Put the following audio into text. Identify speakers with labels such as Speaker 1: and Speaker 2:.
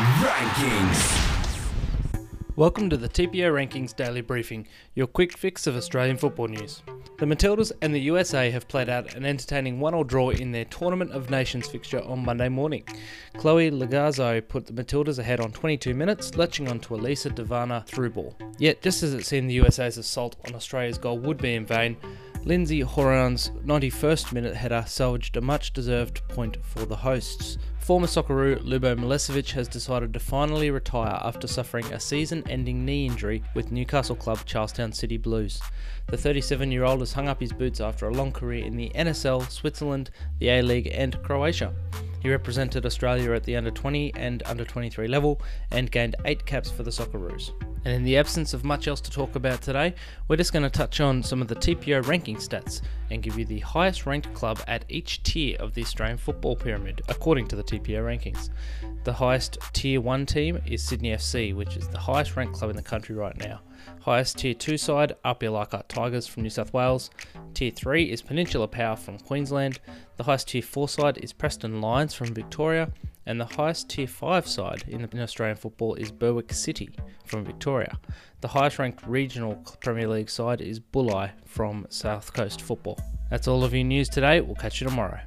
Speaker 1: Rankings.
Speaker 2: Welcome to the TPO Rankings Daily Briefing, your quick fix of Australian football news. The Matildas and the USA have played out an entertaining one all draw in their Tournament of Nations fixture on Monday morning. Chloe Logarzo put the Matildas ahead on 22 minutes, latching onto Elisa Devana through ball. Yet, just as it seemed the USA's assault on Australia's goal would be in vain, Lindsey Horan's 91st minute header salvaged a much deserved point for the hosts. Former Socceroo Ljubo Milicevic has decided to finally retire after suffering a season ending knee injury with Newcastle club Charlestown City Blues. The 37 year old has hung up his boots after a long career in the NSL, Switzerland, the A League, and Croatia. He represented Australia at the under 20 and under 23 level and gained 8 caps for the Socceroos. And in the absence of much else to talk about today, we're just going to touch on some of the TPO ranking stats and give you the highest ranked club at each tier of the Australian football pyramid, according to the TPO rankings. The highest tier 1 team is Sydney FC, which is the highest ranked club in the country right now. Highest tier 2 side, APIA Leichhardt Tigers from New South Wales. Tier 3 is Peninsula Power from Queensland. The highest tier 4 side is Preston Lions from Victoria and the highest tier 5 side in, Australian football is Berwick City from Victoria. The highest ranked regional Premier League side is Bulli from South Coast Football. That's all of your news today. We'll catch you tomorrow.